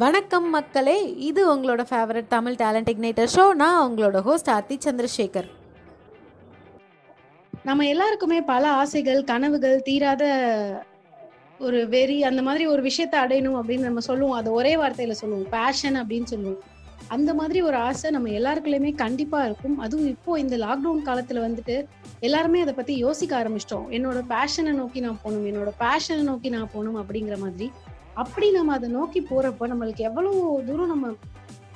வணக்கம் மக்களே இது உங்களோட favourite Tamil talent igniter show நான் உங்களோட ஹோஸ்ட் ஆர்த்தி சந்திரசேகர். நம்ம எல்லாருக்குமே பல ஆசைகள் கனவுகள் தீராத ஒரு வெறி அந்த மாதிரி ஒரு விஷயத்த அடையணும் அப்படின்னு நம்ம சொல்லுவோம். அதை ஒரே வார்த்தையில சொல்லுவோம். பேஷன் அப்படின்னு சொல்லுவோம். அந்த மாதிரி ஒரு ஆசை நம்ம எல்லாருக்குள்ளயுமே கண்டிப்பா இருக்கும். அதுவும் இப்போ இந்த லாக்டவுன் காலத்துல வந்துட்டு எல்லாருமே அதை பத்தி யோசிக்க ஆரம்பிச்சிட்டோம். என்னோட பேஷனை நோக்கி நான் போகணும் என்னோட பேஷனை நோக்கி நான் போகணும் அப்படிங்கிற மாதிரி. அப்படி நம்ம அதை நோக்கி போறப்ப நம்மளுக்கு எவ்வளவு தூரம் நம்ம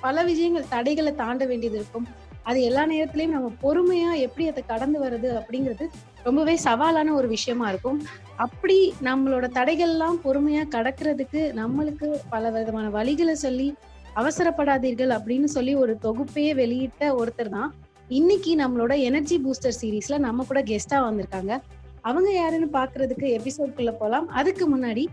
பல விஷயங்கள் தடைகளை தாண்ட வேண்டியது இருக்கும். அது எல்லா நேரத்திலயும் நம்ம பொறுமையா எப்படி அதை கடந்து வருது அப்படிங்கிறது ரொம்பவே சவாலான ஒரு விஷயமா இருக்கும். அப்படி நம்மளோட தடைகள்லாம் பொறுமையா கடக்கிறதுக்கு நம்மளுக்கு பல விதமான வழிகளை சொல்லி அவசரப்படாதீர்கள் அப்படின்னு சொல்லி ஒரு தொகுப்பையே வெளியிட்ட ஒருத்தர் தான். இன்னைக்கு நம்மளோட எனர்ஜி பூஸ்டர் சீரீஸ்ல நம்ம கூட கெஸ்டா வந்திருக்காங்க. அவங்க யாருன்னு பாக்குறதுக்கு எபிசோட்குள்ள போலாம். அதுக்கு முன்னாடி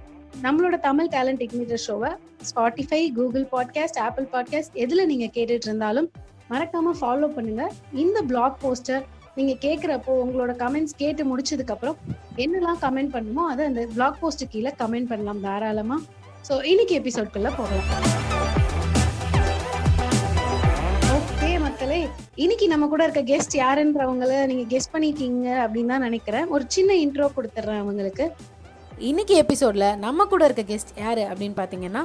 நம்மளோட தமிழ் டேலண்ட் இக்னிட்டர் ஷோவை Spotify Google podcast Apple podcast எதுல நீங்க கேட்டுட்டு இருந்தாலும் மறக்காம ஃபாலோ பண்ணுங்க. இந்த பிளாக் போஸ்டர் நீங்க கேட்குறப்போ உங்களோட கமெண்ட்ஸ் கேட்டு முடிச்சதுக்கு அப்புறம் என்னெல்லாம் கமெண்ட் பண்ணுமோ அதை அந்த பிளாக் போஸ்ட் கீழே கமெண்ட் பண்ணலாம் தாராளமா. ஸோ இன்னைக்கு எபிசோட்குள்ள போகலாம். ஓகே மக்களே இன்னைக்கு நம்ம கூட இருக்க கெஸ்ட் யாருன்றவங்கள நீங்க கெஸ்ட் பண்ணிருக்கீங்க அப்படின்னு தான் நினைக்கிறேன். ஒரு சின்ன இன்ட்ரோ கொடுத்துட்றேன் அவங்களுக்கு. இன்னைக்கு எபிசோட்ல நம்ம கூட இருக்க கெஸ்ட் யார் அப்படின்னு பார்த்தீங்கன்னா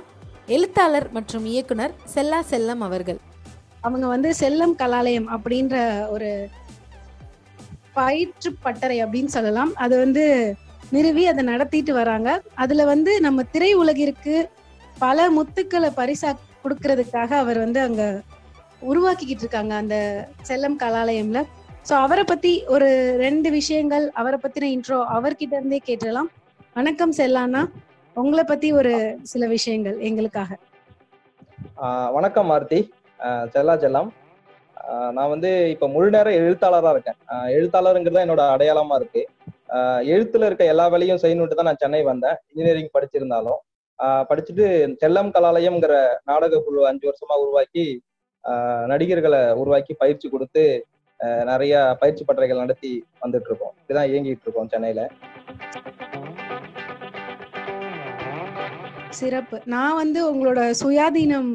எழுத்தாளர் மற்றும் இயக்குனர் செல்லா செல்லம் அவர்கள். அவங்க வந்து செல்லம் கலாலயம் அப்படின்ற ஒரு பயிற்று பட்டறை அப்படின்னு சொல்லலாம். அது வந்து நிறுவி அதை நடத்திட்டு வராங்க. அதுல வந்து நம்ம திரை உலகிற்கு பல முத்துக்களை பரிசா கொடுக்கறதுக்காக அவர் வந்து அங்க உருவாக்கிக்கிட்டு இருக்காங்க அந்த செல்லம் கலாலயம்ல. ஸோ அவரை பத்தி ஒரு ரெண்டு விஷயங்கள் அவரை பத்தின இன்ட்ரோ அவர்கிட்ட இருந்தே கேட்டலாம் வணக்கம் செல்லானா உங்களை பத்தி ஒரு சில விஷயங்கள் எங்களுக்காக. ஆஹ் வணக்கம் மாருதி ஆஹ் செல்லா செல்லாம். நான் வந்து இப்ப முழு நேர எழுத்தாளரா இருக்கேன். எழுத்தாளருங்கிறது தான் என்னோட அடையாளமா இருக்கு. எழுத்துல இருக்க எல்லா வேலையும் செய்யணுட்டு தான் நான் சென்னை வந்தேன். இன்ஜினியரிங் படிச்சிருந்தாலும். படிச்சுட்டு செல்லம் கலாலயம்ங்கிற நாடக குழு அஞ்சு வருஷமா உருவாக்கி ஆஹ் நடிகர்களை உருவாக்கி பயிற்சி கொடுத்து நிறைய பயிற்சி பட்டறைகள் நடத்தி வந்துட்டு இருக்கோம். இப்படிதான் இயங்கிட்டு இருக்கோம் சென்னையில. சிறப்பு. நான் வந்து உங்களோட சுயாதீனம்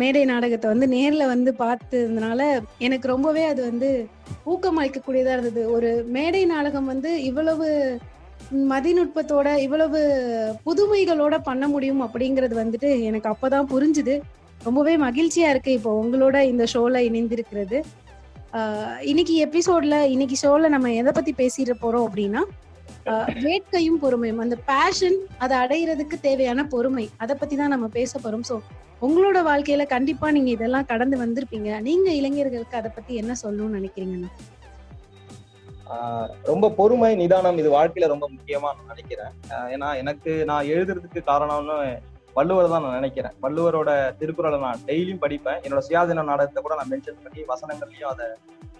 மேடை நாடகத்தை வந்து நேர்ல வந்து பார்த்ததுனால எனக்கு ரொம்பவே அது வந்து ஊக்கமளிக்கக்கூடியதா இருந்தது. ஒரு மேடை நாடகம் வந்து இவ்வளவு மதிநுட்பத்தோட இவ்வளவு புதுமைகளோட பண்ண முடியும் அப்படிங்கிறது வந்துட்டு எனக்கு அப்பதான் புரிஞ்சுது. ரொம்பவே மகிழ்ச்சியா இருக்கு இப்போ உங்களோட இந்த ஷோல இணைந்திருக்கிறது. இன்னைக்கு எபிசோட்ல இன்னைக்கு ஷோல நம்ம எதை பத்தி பேசிட போறோம் அப்படின்னா வேட்கையும் பொறுமையும். அந்த பேஷன் அதை அடையிறதுக்கு தேவையான பொறுமை. அதை பத்தி தான் நம்ம பேச போறோம். சோ உங்களோட வாழ்க்கையில கண்டிப்பா நீங்க இதெல்லாம் கடந்து வந்திருப்பீங்க. நீங்க இளைஞர்களுக்கு அதை பத்தி என்ன சொல்லணும்னு நினைக்கிறீங்கண்ணா ஆஹ் ரொம்ப பொறுமை நிதானம் இது வாழ்க்கையில ரொம்ப முக்கியமா நான் நினைக்கிறேன். ஏன்னா எனக்கு நான் எழுதுறதுக்கு காரணம்னு வள்ளுவர் தான் நான் நினைக்கிறேன். வள்ளுவரோட திருக்குறளை நான் டெய்லியும் படிப்பேன். என்னோட சுயாதீன நாடகத்தை கூட நான் மென்ஷன் பண்ணி வசனங்கள்லயும் அதை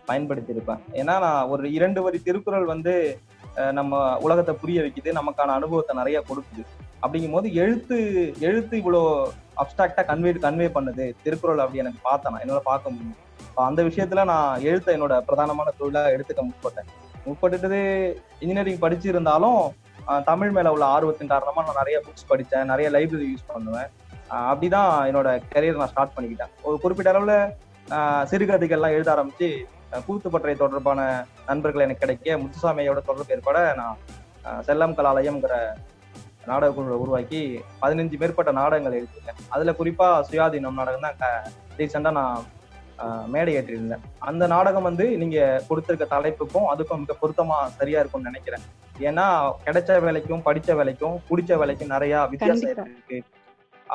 பயன்படுத்தியிருப்பேன். ஏன்னா நான் ஒரு இரண்டு வரி திருக்குறள் வந்து நம்ம உலகத்தை புரிய வைக்குது நமக்கான அனுபவத்தை நிறைய கொடுக்குது. அப்படிங்கும் போது எழுத்து எழுத்து இவ்வளோ அப்டாக்டா கன்வே கன்வே பண்ணுது. திருக்குறள் அப்படி எனக்கு பார்த்தேன் நான். என்னால பார்க்க முடியும் அந்த விஷயத்துல நான் எழுத்தை என்னோட பிரதானமான தொழிலா எடுத்துக்க முற்பட்டேன். முற்பட்டுட்டு இன்ஜினியரிங் படிச்சிருந்தாலும் தமிழ் மேல உள்ள ஆர்வத்தின் காரணமா நான் நிறைய புக்ஸ் படித்தேன் நிறைய லைப்ரரி யூஸ் பண்ணுவேன். அப்படிதான் என்னோட கரியர் நான் ஸ்டார்ட் பண்ணிக்கிட்டேன். ஒரு குறிப்பிட்ட அளவுல சிறுகதைகள்லாம் எழுத ஆரம்பிச்சு கூத்துப்பற்றை தொடர்பான நண்பர்கள் எனக்கு கிடைக்க முத்துசாமியோட தொடர்பு ஏற்பட நான் செல்லம் கலாலயம்ங்கிற நாடக குழுவை உருவாக்கி பதினஞ்சு மேற்பட்ட நாடகங்கள் எழுதியிருக்கேன். அதுல குறிப்பா சுயாதீனம் நாடகம் தான் ரீசெண்டா நான் மேடை ஏற்றிருந்தேன். அந்த நாடகம் வந்து நீங்க கொடுத்திருக்க தலைப்புக்கும் அதுக்கும் மிக பொருத்தமா சரியா இருக்கும்னு நினைக்கிறேன். ஏன்னா கிடைச்ச வேலைக்கும் படிச்ச வேலைக்கும் பிடிச்ச வேலைக்கும் நிறைய வித்தியாசம். இருக்கு.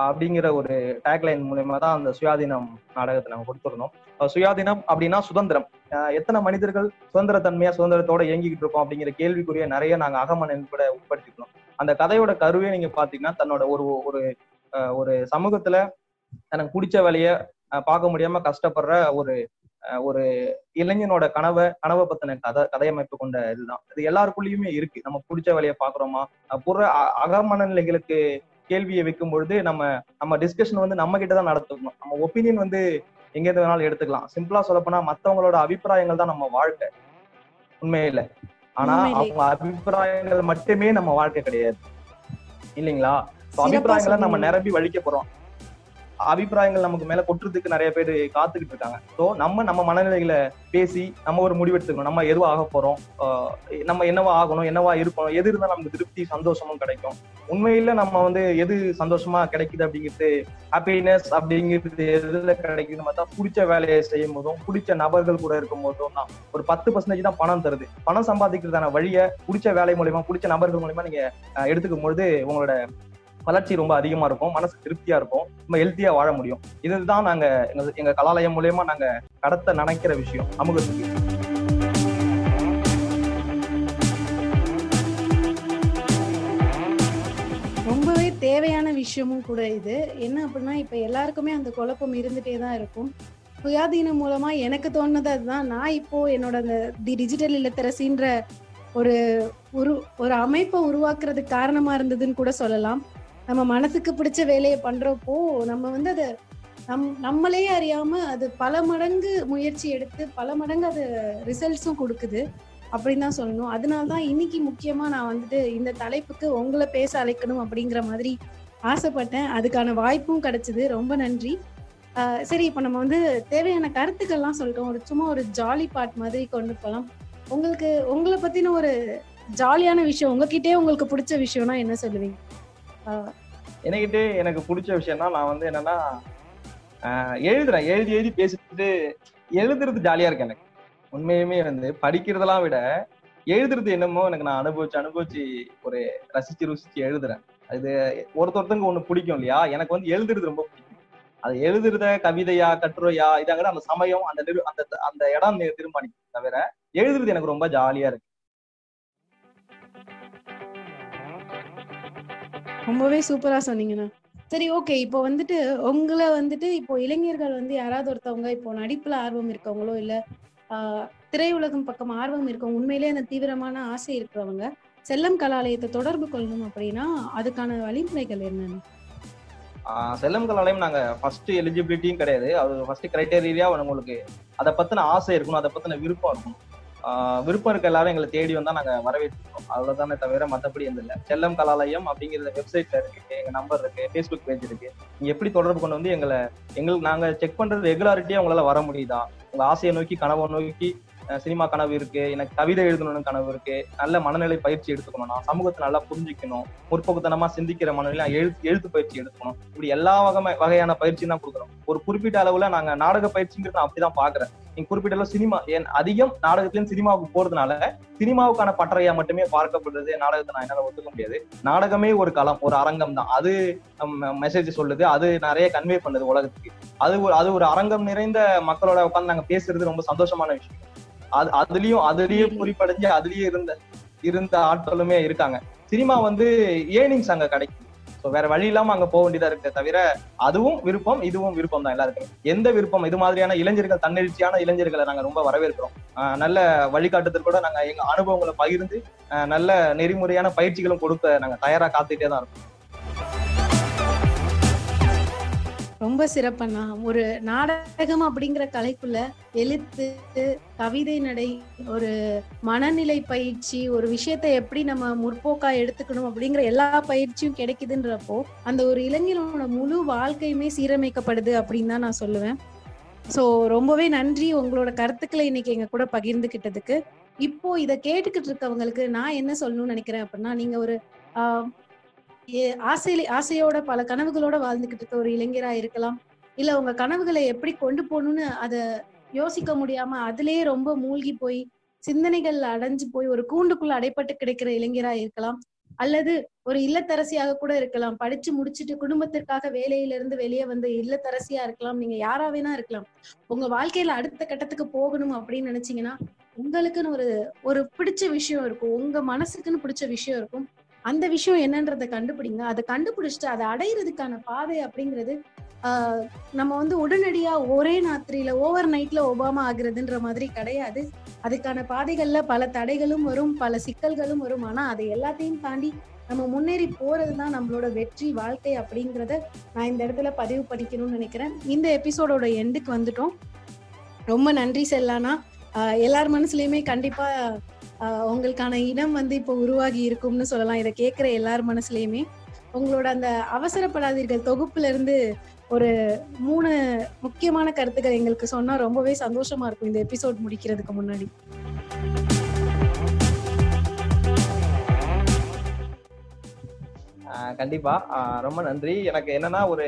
அப்படிங்கிற ஒரு டேக்லைன் மூலயமா தான் அந்த சுயாதீனம் நாடகத்தை நாங்க கொடுத்துருந்தோம். சுயாதீனம் அப்படின்னா சுதந்திரம். எத்தனை மனிதர்கள் சுதந்திரத்தன்மையா சுதந்திரத்தோட இயங்கிக்கிட்டு இருக்கோம் அப்படிங்கிற கேள்விக்குரிய நிறைய நாங்க அகமனன் கூட உட்படுத்திக்கணும் அந்த கதையோட கருவே நீங்க பாத்தீங்கன்னா தன்னோட ஒரு ஒரு ஆஹ் ஒரு சமூகத்துல தனக்கு பிடிச்ச வேலைய பார்க்க முடியாம கஷ்டப்படுற ஒரு ஒரு இளைஞனோட கனவை கனவை பத்தின கதை கதையமைப்பு கொண்ட இதுதான். இது எல்லாருக்குள்ளயுமே இருக்கு. நம்ம பிடிச்ச வேலையை பாக்குறோமா புற அகமனநிலைகளுக்கு கேள்வியை வைக்கும் பொழுது நம்ம நம்ம டிஸ்கஷன் வந்து நம்ம கிட்ட தான் நடத்தணும். நம்ம ஒப்பீனியன் வந்து எங்க இருந்து வேணாலும் எடுத்துக்கலாம். சிம்பிளா சொல்லப்போனா மத்தவங்களோட அபிப்பிராயங்கள் தான் நம்ம வாழ்க்கை. உண்மையில. ஆனா. அவங்க அபிப்பிராயங்கள் மட்டுமே நம்ம வாழ்க்கை கிடையாது. இல்லைங்களா? அபிப்பிராயங்களை நம்ம. நிரம்பி வழிக்க போறோம். அபிப்பிராயங்கள் நமக்கு மேல கொட்டுறதுக்கு நிறைய பேர் காத்துக்கிட்டு இருக்காங்க. ஸோ நம்ம நம்ம மனநிலைகளை பேசி நம்ம ஒரு முடிவெடுத்துக்கணும் நம்ம எதுவா ஆக போறோம்? நம்ம என்னவா ஆகணும்? என்னவா இருக்கணும் எது இருந்தால் நமக்கு திருப்தி சந்தோஷமும் கிடைக்கும். உண்மையில நம்ம வந்து எது சந்தோஷமா கிடைக்குது அப்படிங்கிறது ஹாப்பினஸ் அப்படிங்கிறது எதுல கிடைக்குதுன்னு பார்த்தா பிடிச்ச வேலையை செய்யும் போதும் பிடிச்ச நபர்கள் கூட இருக்கும் போதும் தான். ஒரு பத்து பர்சன்டேஜ் தான் பணம் தருது. பணம் சம்பாதிக்கிறதான வழியை பிடிச்ச வேலை மூலயமா பிடிச்ச நபர்கள் மூலயமா நீங்க எடுத்துக்கும் பொழுது உங்களோட வளர்ச்சி ரொம்ப அதிகமா இருக்கும் மனசு திருப்தியா இருக்கும் ரொம்ப ஹெல்த்தியா வாழ முடியும். இதுதான் நாங்க எங்க எங்க கலாலயம் மூலியமா நாங்க கடத்த நினைக்கிற விஷயம் அமுகத்துக்கு. ரொம்பவே தேவையான விஷயமும் கூட இது. என்ன அப்படின்னா இப்ப எல்லாருக்குமே அந்த குழப்பம் இருந்துட்டே தான் இருக்கும். சுயாதீனம் மூலமா எனக்கு தோணுது அதுதான். நான் இப்போ என்னோட அந்த தி டிஜிட்டல் இல்லத்தரசின்ற ஒரு ஒரு ஒரு அமைப்பை உருவாக்குறதுக்கு காரணமா இருந்ததுன்னு கூட சொல்லலாம். நம்ம மனசுக்கு பிடிச்ச வேலையை பண்றப்போ நம்ம வந்து அதை நம் நம்மளே அறியாம அது பல மடங்கு முயற்சி எடுத்து பல மடங்கு அது ரிசல்ட்ஸும் கொடுக்குது அப்படின்னு தான் சொல்லணும். அதனால தான் இன்னைக்கு முக்கியமா நான் வந்துட்டு இந்த தலைப்புக்கு உங்களை பேச அழைக்கணும் அப்படிங்கிற மாதிரி ஆசைப்பட்டேன். அதுக்கான வாய்ப்பும் கிடைச்சது. ரொம்ப நன்றி. சரி இப்போ நம்ம வந்து தேவையான கருத்துக்கள்லாம் சொல்லிட்டோம். ஒரு சும்மா ஒரு ஜாலி பாட் மாதிரி கொண்டு போகலாம் உங்களுக்கு உங்களை பத்தின ஒரு ஜாலியான விஷயம் உங்ககிட்டே உங்களுக்கு பிடிச்ச விஷயம்னா என்ன சொல்லுவீங்க? எனக்கிட்டு எனக்கு பிடிச்ச விஷயம்னா நான் வந்து என்னன்னா எழுதுறேன். எழுதி எழுதி பேசிட்டு எழுதுறது ஜாலியா இருக்கு எனக்கு. உண்மையுமே வந்து படிக்கிறதெல்லாம் விட எழுதுறது என்னமோ எனக்கு நான் அனுபவிச்சு அனுபவிச்சு ஒரு ரசிச்சு ருசிச்சு எழுதுறேன். அது ஒருத்தொருத்தங்க ஒண்ணு பிடிக்கும் இல்லையா? எனக்கு வந்து எழுதுறது ரொம்ப பிடிக்கும். அது எழுதுறத கவிதையா கட்டுரையா இதாங்கிற அந்த சமயம் அந்த அந்த அந்த இடம் திரும்ப தீர்மானிக்கும் தவிர எழுதுறது எனக்கு ரொம்ப ஜாலியா இருக்கு. ரொம்பவே சூப்பரா சொன்னீங்கண்ணா. சரி ஓகே இப்போ வந்துட்டு உங்களை வந்துட்டு இப்போ இளைஞர்கள் வந்து யாராவது ஒருத்தவங்க இப்போ நடிப்புல ஆர்வம் இருக்கவங்களோ இல்ல ஆஹ் திரையுலகம் பக்கம் ஆர்வம் இருக்கவங்க உண்மையிலேயே அந்த தீவிரமான ஆசை இருக்கிறவங்க செல்லம் கலாலயத்தை தொடர்பு கொள்ளணும் அப்படின்னா அதுக்கான வழிமுறைகள் என்னென்ன? ஆஹ் செல்லம் கலாலயம் நாங்க ஃபர்ஸ்ட் எலிஜிபிலிட்டியும் கிடையாது. அது ஃபர்ஸ்ட் கிரைட்டீரியா உங்களுக்கு அதை பத்தின ஆசை இருக்கணும் அதை பத்தின விருப்பம் இருக்கணும். விருப்பம் இருக்க எல்லாரும் எங்களை தேடி வந்தா நாங்க வரவேற்றுக்கிறோம் அவ்வளவுதானே தவிர மத்தபடி எந்த இல்லை. செல்லம் கலாலயம் அப்படிங்கிற வெப்சைட்ல இருக்கு. எங்க நம்பர் இருக்கு. ஃபேஸ்புக் பேஜ் இருக்கு. நீங்க எப்படி தொடர்பு கொண்டு வந்து எங்களை எங்களுக்கு நாங்க செக் பண்றது ரெகுலாரிட்டியா உங்களால வர முடியுதா? உங்க ஆசையை நோக்கி கனவை நோக்கி சினிமா கனவு இருக்கு. எனக்கு கவிதை எழுதணும்னு கனவு இருக்கு. நல்ல மனநிலை பயிற்சி எடுத்துக்கணும். நான் சமூகத்தை நல்லா புரிஞ்சுக்கணும். முற்போக்குத்தனமா சிந்திக்கிற மனநிலை எழுத்து எழுத்து பயிற்சி எடுத்துக்கணும் இப்படி எல்லா வகை வகையான பயிற்சியும் தான் கொடுக்குறோம் ஒரு குறிப்பிட்ட அளவுல நாங்க நாடக பயிற்சிங்கிறது நான் அப்படிதான் பாக்குறேன். நீங்க குறிப்பிட்ட அளவு சினிமா ஏன் அதிகம் நாடகத்திலும் சினிமாவுக்கு போறதுனால சினிமாவுக்கான பட்டறையா மட்டுமே பார்க்கப்படுறது நாடகத்தை நான் என்னால ஒத்துக்க முடியாது. நாடகமே ஒரு களம் ஒரு அரங்கம் தான். அது மெசேஜ் சொல்லுது. அது நிறைய கன்வே பண்ணுது உலகத்துக்கு. அது ஒரு அது ஒரு அரங்கம் நிறைந்த மக்களோட உட்காந்து நாங்க பேசுறது ரொம்ப சந்தோஷமான விஷயம். அது அதுலயும் அதுலயும் குறிப்படைஞ்சு அதுலயே இருந்த இருந்த ஆட்களுமே இருக்காங்க. சினிமா வந்து ஏர்னிங்ஸ் அங்க கிடைக்கும். ஸோ வேற வழி இல்லாம அங்க போக வேண்டியதா இருக்கு தவிர அதுவும் விருப்பம் இதுவும் விருப்பம் தான் எல்லாருக்கும். எந்த விருப்பம் இது மாதிரியான இளைஞர்கள் தன்னெழுச்சியான இளைஞர்களை நாங்க ரொம்ப வரவேற்கிறோம். நல்ல வழிகாட்டுதல் கூட நாங்க எங்க அனுபவங்களை பகிர்ந்து நல்ல நெறிமுறையான பயிற்சிகளும் கொடுக்க நாங்க தயாரா காத்துக்கிட்டே தான் இருக்கோம். ரொம்ப சிறப்பண்ணா. ஒரு நாடகம் அப்படிங்கிற கலைக்குள்ள எழுத்து கவிதை நடை ஒரு மனநிலை பயிற்சி ஒரு விஷயத்தை எப்படி நம்ம முற்போக்கா எடுத்துக்கணும் அப்படிங்கிற எல்லா பயிற்சியும் கிடைக்குதுன்றப்போ அந்த ஒரு இளைஞனோட முழு வாழ்க்கையுமே சீரமைக்கப்படுது அப்படின்னு தான் நான் சொல்லுவேன். ஸோ ரொம்பவே நன்றி உங்களோட கருத்துக்களை இன்னைக்கு எங்க கூட பகிர்ந்துகிட்டதுக்கு. இப்போ இதை கேட்டுக்கிட்டு இருக்கவங்களுக்கு நான் என்ன சொல்லணும்னு நினைக்கிறேன் அப்படின்னா நீங்க ஒரு ஆசையில ஆசையோட பல கனவுகளோட வாழ்ந்துகிட்டு இருக்க ஒரு இளைஞரா இருக்கலாம். இல்ல உங்க கனவுகளை எப்படி கொண்டு போகணும்னு அத யோசிக்க முடியாம அதுலயே ரொம்ப மூழ்கி போய் சிந்தனைகள் அடைஞ்சு போய் ஒரு கூண்டுக்குள்ள அடைப்பட்டு கிடைக்கிற இளைஞரா இருக்கலாம். அல்லது ஒரு இல்லத்தரசியாக கூட இருக்கலாம். படிச்சு முடிச்சுட்டு குடும்பத்திற்காக வேலையில இருந்து வெளியே வந்து இல்லத்தரசியா இருக்கலாம். நீங்க யாரா வேணா இருக்கலாம். உங்க வாழ்க்கையில அடுத்த கட்டத்துக்கு போகணும் அப்படின்னு நினைச்சீங்கன்னா உங்களுக்குன்னு ஒரு ஒரு பிடிச்ச விஷயம் இருக்கும். உங்க மனசுக்குன்னு பிடிச்ச விஷயம் இருக்கும். அந்த விஷயம் என்னன்றதை கண்டுபிடிங்க. அதை கண்டுபிடிச்சிட்டு அதை அடையிறதுக்கான பாதை அப்படிங்கிறது நம்ம வந்து உடனடியா ஒரே நாத்திரியில ஓவர் நைட்ல ஒபாமா ஆகுறதுன்ற மாதிரி கிடையாது. அதுக்கான பாதைகள்ல பல தடைகளும் வரும் பல சிக்கல்களும் வரும். ஆனா அதை எல்லாத்தையும் தாண்டி நம்ம முன்னேறி போறது தான் நம்மளோட வெற்றி வாழ்க்கை அப்படிங்கிறத நான் இந்த இடத்துல பதிவு பண்ணிக்கணும்னு நினைக்கிறேன். இந்த எபிசோடோட எண்டுக்கு வந்துட்டோம். ரொம்ப நன்றி செல்லானா. எல்லார் மனசுலயுமே கண்டிப்பா உங்களுக்கான இடம் வந்து இப்போ உருவாகி இருக்கும்னு சொல்லலாம். இதை கேட்குற எல்லார் மனசுலையுமே உங்களோட அந்த அவசரப்படாதீர்கள். தொகுப்புல இருந்து ஒரு மூணு முக்கியமான கருத்துக்கள் எங்களுக்கு சொன்னா ரொம்பவே சந்தோஷமா இருக்கும் இந்த எபிசோட் முடிக்கிறதுக்கு முன்னாடி. கண்டிப்பா. ரொம்ப நன்றி. எனக்கு என்னன்னா ஒரு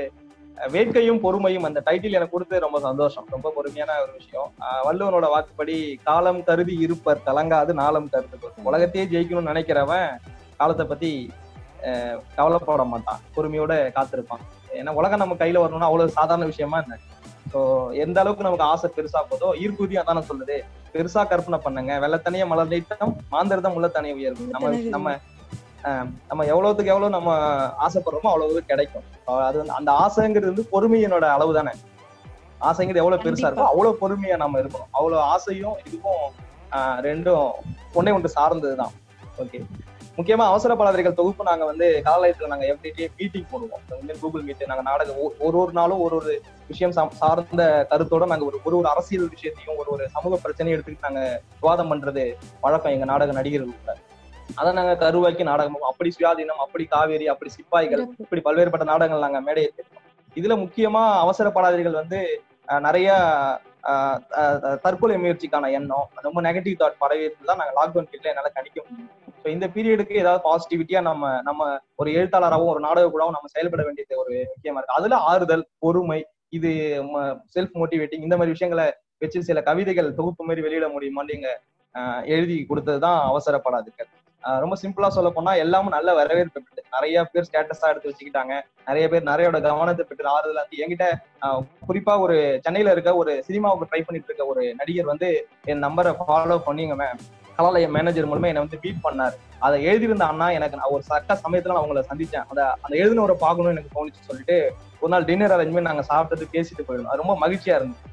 வேட்கையும் பொறுமையும் அந்த டைட்டில் எனக்கு கொடுத்து ரொம்ப சந்தோஷம். ரொம்ப பொறுமையான ஒரு விஷயம். வள்ளுவனோட வாக்குப்படி காலம் கருதி இருப்பர் கலங்காது நாளம் கருது உலகத்தையே ஜெயிக்கணும்னு நினைக்கிறவன் காலத்தை பத்தி ஆஹ், கவலைப்பட மாட்டான். பொறுமையோட காத்திருப்பான். ஏன்னா உலகம் நம்ம கையில வரணும்னா அவ்வளவு சாதாரண விஷயமா என்ன? ஸோ எந்த அளவுக்கு நமக்கு ஆசை பெருசா போதோ ஈர்ப்புதி அதானே சொல்லுது. பெருசா கற்பனை பண்ணுங்க. வெள்ளத்தனிய மலர் நீட்டம் மாந்திரதம் உள்ள தனிய உயர்வு. நம்ம நம்ம நம்ம எவ்வளவுக்கு எவ்வளவு நம்ம ஆசைப்படுறோமோ அவ்வளவு கிடைக்கும். அது வந்து அந்த ஆசைங்கிறது வந்து பொறுமையினோட அளவு தானே ஆசைங்கிறது எவ்வளவு பெருசா இருக்கோ அவ்வளவு பொறுமையா நம்ம இருக்கணும். அவ்வளவு ஆசையும் இதுக்கும் ரெண்டும் ஒன்னே ஒன்று சார்ந்ததுதான். ஓகே. முக்கியமா அவசரப்படாதீர்கள். தொகுப்பு நாங்க வந்து காலயத்துல நாங்க எவ்ரிடே மீட்டிங் போடுவோம். கூகுள் மீட் நாங்க நாடகம் ஒ- ஒரு ஒரு நாளும் ஒரு ஒரு விஷயம் சார்ந்த கருத்தோட நாங்க ஒரு ஒரு ஒரு அரசியல் விஷயத்தையும் ஒரு ஒரு சமூக பிரச்சனையும் எடுத்துக்கிட்டு நாங்க விவாதம் பண்றது வழக்கம் எங்க நாடக நடிகர்கள் அதை நாங்க கருவாக்கி நாடகம் அப்படி சுயாதீனம் அப்படி காவேரி அப்படி சிப்பாய்கள் இப்படி பல்வேறுபட்ட நாடகங்கள் நாங்க மேடை ஏற்றிருக்கோம் இதுல முக்கியமா அவசரப்படாதீர்கள் வந்து அஹ், நிறைய தற்கொலை முயற்சிக்கான எண்ணம் ரொம்ப நெகட்டிவ் தாட் பரவியது தான் நாங்க லாக்டவுன் பீரியட்ல என்னால கணிக்க முடியும். ஸோ இந்த பீரியடுக்கு ஏதாவது பாசிட்டிவிட்டியா நம்ம நம்ம ஒரு எழுத்தாளராகவும் ஒரு நாடக கூடவும் நம்ம செயல்பட வேண்டியது ஒரு முக்கியமா இருக்கு. அதுல ஆறுதல் பொறுமை இது செல்ஃப் மோட்டிவேட்டிங் இந்த மாதிரி விஷயங்களை வச்சு சில கவிதைகள் தொகுப்பு மாதிரி வெளியிட முடியுமான்னு நீங்க அஹ், எழுதி கொடுத்ததுதான் அவசரப்படாதீர்கள். ஆஹ் ரொம்ப சிம்பிளா சொல்ல போனா எல்லாமும் நல்ல வரவேற்பு பெற்று நிறைய பேர் ஸ்டேட்டஸா எடுத்து வச்சுக்கிட்டாங்க. நிறைய பேர் நிறையோட கவனத்தை பெற்று ஆறுதல் ஆச்சு என்கிட்ட குறிப்பா ஒரு சென்னையில இருக்க ஒரு சினிமாவுக்கு ட்ரை பண்ணிட்டு இருக்க ஒரு நடிகர் வந்து என் நம்பரை ஃபாலோ பண்ணிங்க மேம் கலாலய மேனேஜர் மூலமா என்னை வந்து பீட் பண்ணார். அதை எழுதியிருந்த அண்ணா எனக்கு நான் ஒரு சட்ட சமயத்துல நான் அவங்கள சந்திச்சேன். அந்த அந்த எழுதினவரை பார்க்கணும்னு எனக்கு தோணுச்சு சொல்லிட்டு ஒரு நாள் டின்னர் அரேஞ்ச்மெண்ட் நாங்க சாப்பிட்டது பேசிட்டு போயிருந்தோம் அது ரொம்ப மகிழ்ச்சியா இருந்தது.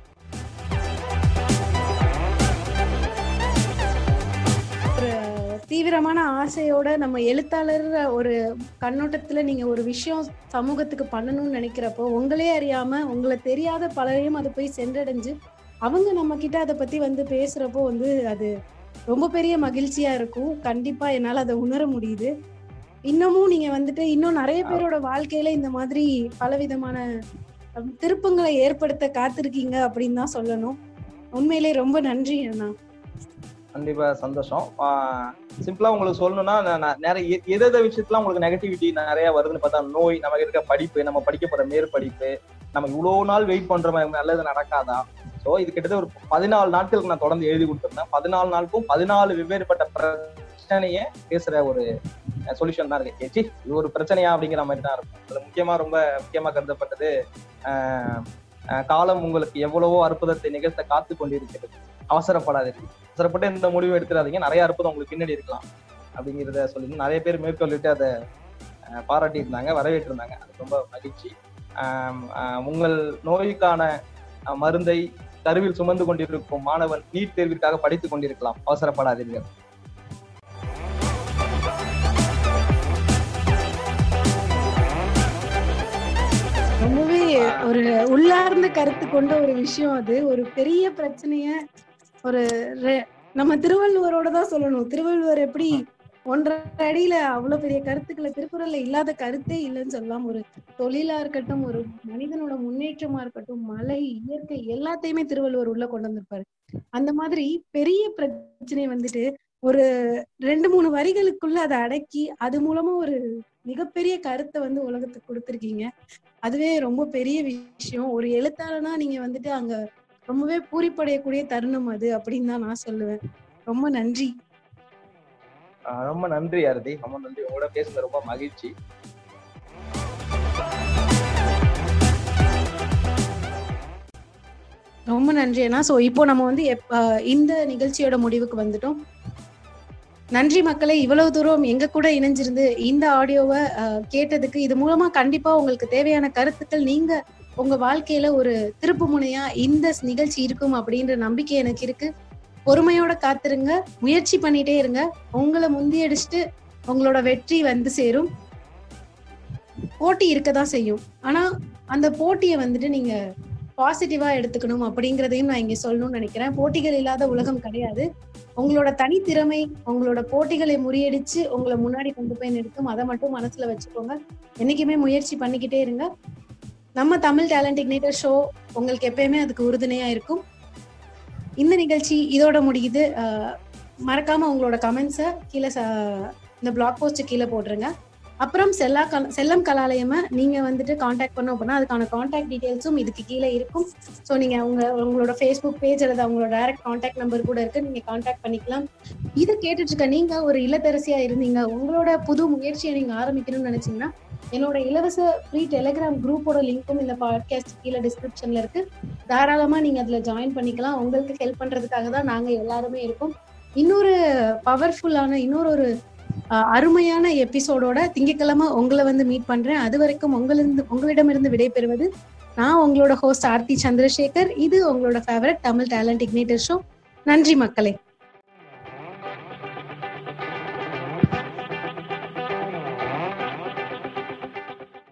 தீவிரமான ஆசையோட நம்ம எழுத்தாளர் ஒரு கண்ணோட்டத்துல நீங்க ஒரு விஷயம் சமூகத்துக்கு பண்ணணும்னு நினைக்கிறப்போ உங்களே அறியாம உங்களை தெரியாத பலரையும் அதை போய் சென்றடைஞ்சு அவங்க நம்ம கிட்ட அதை பத்தி வந்து பேசுறப்போ வந்து அது ரொம்ப பெரிய மகிழ்ச்சியா இருக்கும். கண்டிப்பா என்னால அதை உணர முடியுது. இன்னமும் நீங்க வந்துட்டு இன்னும் நிறைய பேரோட வாழ்க்கையில இந்த மாதிரி பலவிதமான திருப்பங்களை ஏற்படுத்த காத்திருக்கீங்க அப்படின்னு தான் சொல்லணும். உண்மையிலே ரொம்ப நன்றி அண்ணா. கண்டிப்பா சந்தோஷம். சிம்பிளா உங்களுக்கு சொல்லணும்னா நிறைய எ- எது விஷயத்துல உங்களுக்கு நெகட்டிவிட்டி நிறைய வருதுன்னு பார்த்தா நோய் நமக்கு இருக்க படிப்பு நம்ம படிக்க போற மேற்படிப்பு நம்ம இவ்வளவு நாள் வெயிட் பண்றோமே நல்லது நடக்காதா? ஸோ இது கிட்டத்தட்ட ஒரு பதினாலு நாட்களுக்கு நான் தொடர்ந்து எழுதி கொடுத்துருந்தேன். பதினாலு நாளுக்கும் பதினாலு வெவ்வேறுபட்ட பிரச்சனையை பேசுற ஒரு சொல்யூஷன் தான் இருக்கு. ஏச்சி இது ஒரு பிரச்சனையா அப்படிங்கிற மாதிரி தான் இருக்கும். அதுல முக்கியமா ரொம்ப முக்கியமா கருதப்பட்டது காலம் உங்களுக்கு எவ்வளவோ அற்புதத்தை நிகழ்த்த காத்து கொண்டிருக்கிறது. அவசரப்படாதீர்கள் அவசரப்பட்டு எந்த முடிவும் எடுத்துடாதீங்க. நிறைய அற்புதம் உங்களுக்கு பின்னாடி இருக்கலாம் அப்படிங்கிறத சொல்லி நிறைய பேர் மேற்கொள்ளிட்டு அதை பாராட்டியிருந்தாங்க வரவேற்றிருந்தாங்க. அது ரொம்ப மகிழ்ச்சி. உங்கள் நோய்க்கான மருந்தை கருவில் சுமந்து கொண்டிருக்கும் மாணவன் நீட் தேர்விற்காக படித்துக் கொண்டிருக்கலாம். அவசரப்படாதீர்கள். ஒரு உள்ளார்ந்த கருத்து கொண்ட ஒரு விஷயம் அது. ஒரு பெரிய பிரச்சனைய ஒரு ரெ- நம்ம திருவள்ளுவரோட தான் சொல்லணும். திருவள்ளுவர் எப்படி ஒன்றரை அடியில அவ்வளவு பெரிய கருத்துக்களை திருக்குறள்ல இல்லாத கருத்தே இல்லைன்னு சொல்லலாம். ஒரு தொழிலா இருக்கட்டும் ஒரு மனிதனோட முன்னேற்றமா இருக்கட்டும் மலை இயற்கை எல்லாத்தையுமே திருவள்ளுவர் உள்ள கொண்டு வந்திருப்பாரு. அந்த மாதிரி பெரிய பிரச்சனை வந்துட்டு ஒரு ரெண்டு மூணு வரிகளுக்குள்ள அதை அடக்கி அது மூலமா ஒரு மிகப்பெரிய கருத்தை வந்து உலகத்துக்கு கொடுத்திருக்கீங்க. அதுவே ரொம்ப பெரிய விஷயம். ஒரு எழுத்தாளனா நீங்க வந்துட்டு அங்க ரொம்பவே பூரிப்படையக்கூடிய தருணம் அது அப்படின்னு தான் நான் சொல்லுவேன். ரொம்ப நன்றி. ரொம்ப நன்றி அருதி ரொம்ப நன்றி. உங்களோட பேசுனது ரொம்ப மகிழ்ச்சி. ரொம்ப நன்றி அண்ணா ஸோ இப்போ நம்ம வந்து இந்த நிகழ்ச்சியோட முடிவுக்கு வந்துட்டோம். நன்றி மக்களை இவ்வளவு தூரம் எங்க கூட இணைஞ்சிருந்து இந்த ஆடியோவை கேட்டதுக்கு இது மூலமா கண்டிப்பா உங்களுக்கு தேவையான கருத்துக்கள் நீங்க உங்க வாழ்க்கையில ஒரு திருப்பு முனையா இந்த நிகழ்ச்சி இருக்கும் அப்படின்ற நம்பிக்கை எனக்கு இருக்கு. பொறுமையோட காத்திருங்க முயற்சி பண்ணிட்டே இருங்க. உங்களை முந்தியடிச்சுட்டு உங்களோட வெற்றி வந்து சேரும். போட்டி இருக்கதான் செய்யும். ஆனா அந்த போட்டியை வந்துட்டு நீங்க பாசிட்டிவா எடுத்துக்கணும் அப்படிங்கறதையும் நான் இங்க சொல்லணும்னு நினைக்கிறேன். போட்டிகள் இல்லாத உலகம் கிடையாது. உங்களோட தனித்திறமை உங்களோட போட்டிகளை முறியடிச்சு உங்களை முன்னாடி கொண்டு போய் நிறுத்தும். அதை மட்டும் மனசுல வச்சுக்கோங்க. என்னைக்குமே முயற்சி பண்ணிக்கிட்டே இருங்க. நம்ம தமிழ் டேலண்ட் இக்னேட்டர் ஷோ உங்களுக்கு எப்பயுமே அதுக்கு உறுதுணையா இருக்கும். இந்த நிகழ்ச்சி இதோட முடியுது. மறக்காம உங்களோட கமெண்ட்ஸை கீழே ச- இந்த பிளாக் போஸ்ட் கீழே போட்டுருங்க. அப்புறம் செல்லா கல செல்லம் கலாலயமை நீங்க வந்துட்டு காண்டாக்ட் பண்ணோம் அப்படின்னா அதுக்கான காண்டாக்ட் டீடைல்ஸும் இதுக்கு கீழே இருக்கும். ஸோ நீங்க உங்க உங்களோட ஃபேஸ்புக் பேஜ் அல்லது அவங்களோட டைரக்ட் காண்டாக்ட் நம்பர் கூட இருக்கு. நீங்க காண்டாக்ட் பண்ணிக்கலாம். இதை கேட்டுட்டு இருக்க நீங்க ஒரு இல்லத்தரசியா இருந்தீங்க. உங்களோட புது முயற்சியை நீங்க ஆரம்பிக்கணும்னு நினைச்சீங்கன்னா என்னோட இலவச ஃப்ரீ டெலிகிராம் குரூப்போட லிங்க்கும் இந்த பாட்காஸ்ட் கீழே டிஸ்கிரிப்ஷன்ல இருக்கு. தாராளமா நீங்க அதுல ஜாயின் பண்ணிக்கலாம். உங்களுக்கு ஹெல்ப் பண்றதுக்காக தான் நாங்க எல்லாருமே இருக்கோம். இன்னொரு பவர்ஃபுல்லான இன்னொரு ஒரு அருமையான எபிசோடோட திங்கட்கிழமை உங்களை வந்து மீட் பண்றேன். அது வரைக்கும் உங்களிருந்து உங்களிடமிருந்து விடைபெறுவது நான் உங்களோட ஹோஸ்ட் ஆர்த்தி சந்திரசேகர். இது உங்களோட favourite Tamil talent igniter show நன்றி மக்களே.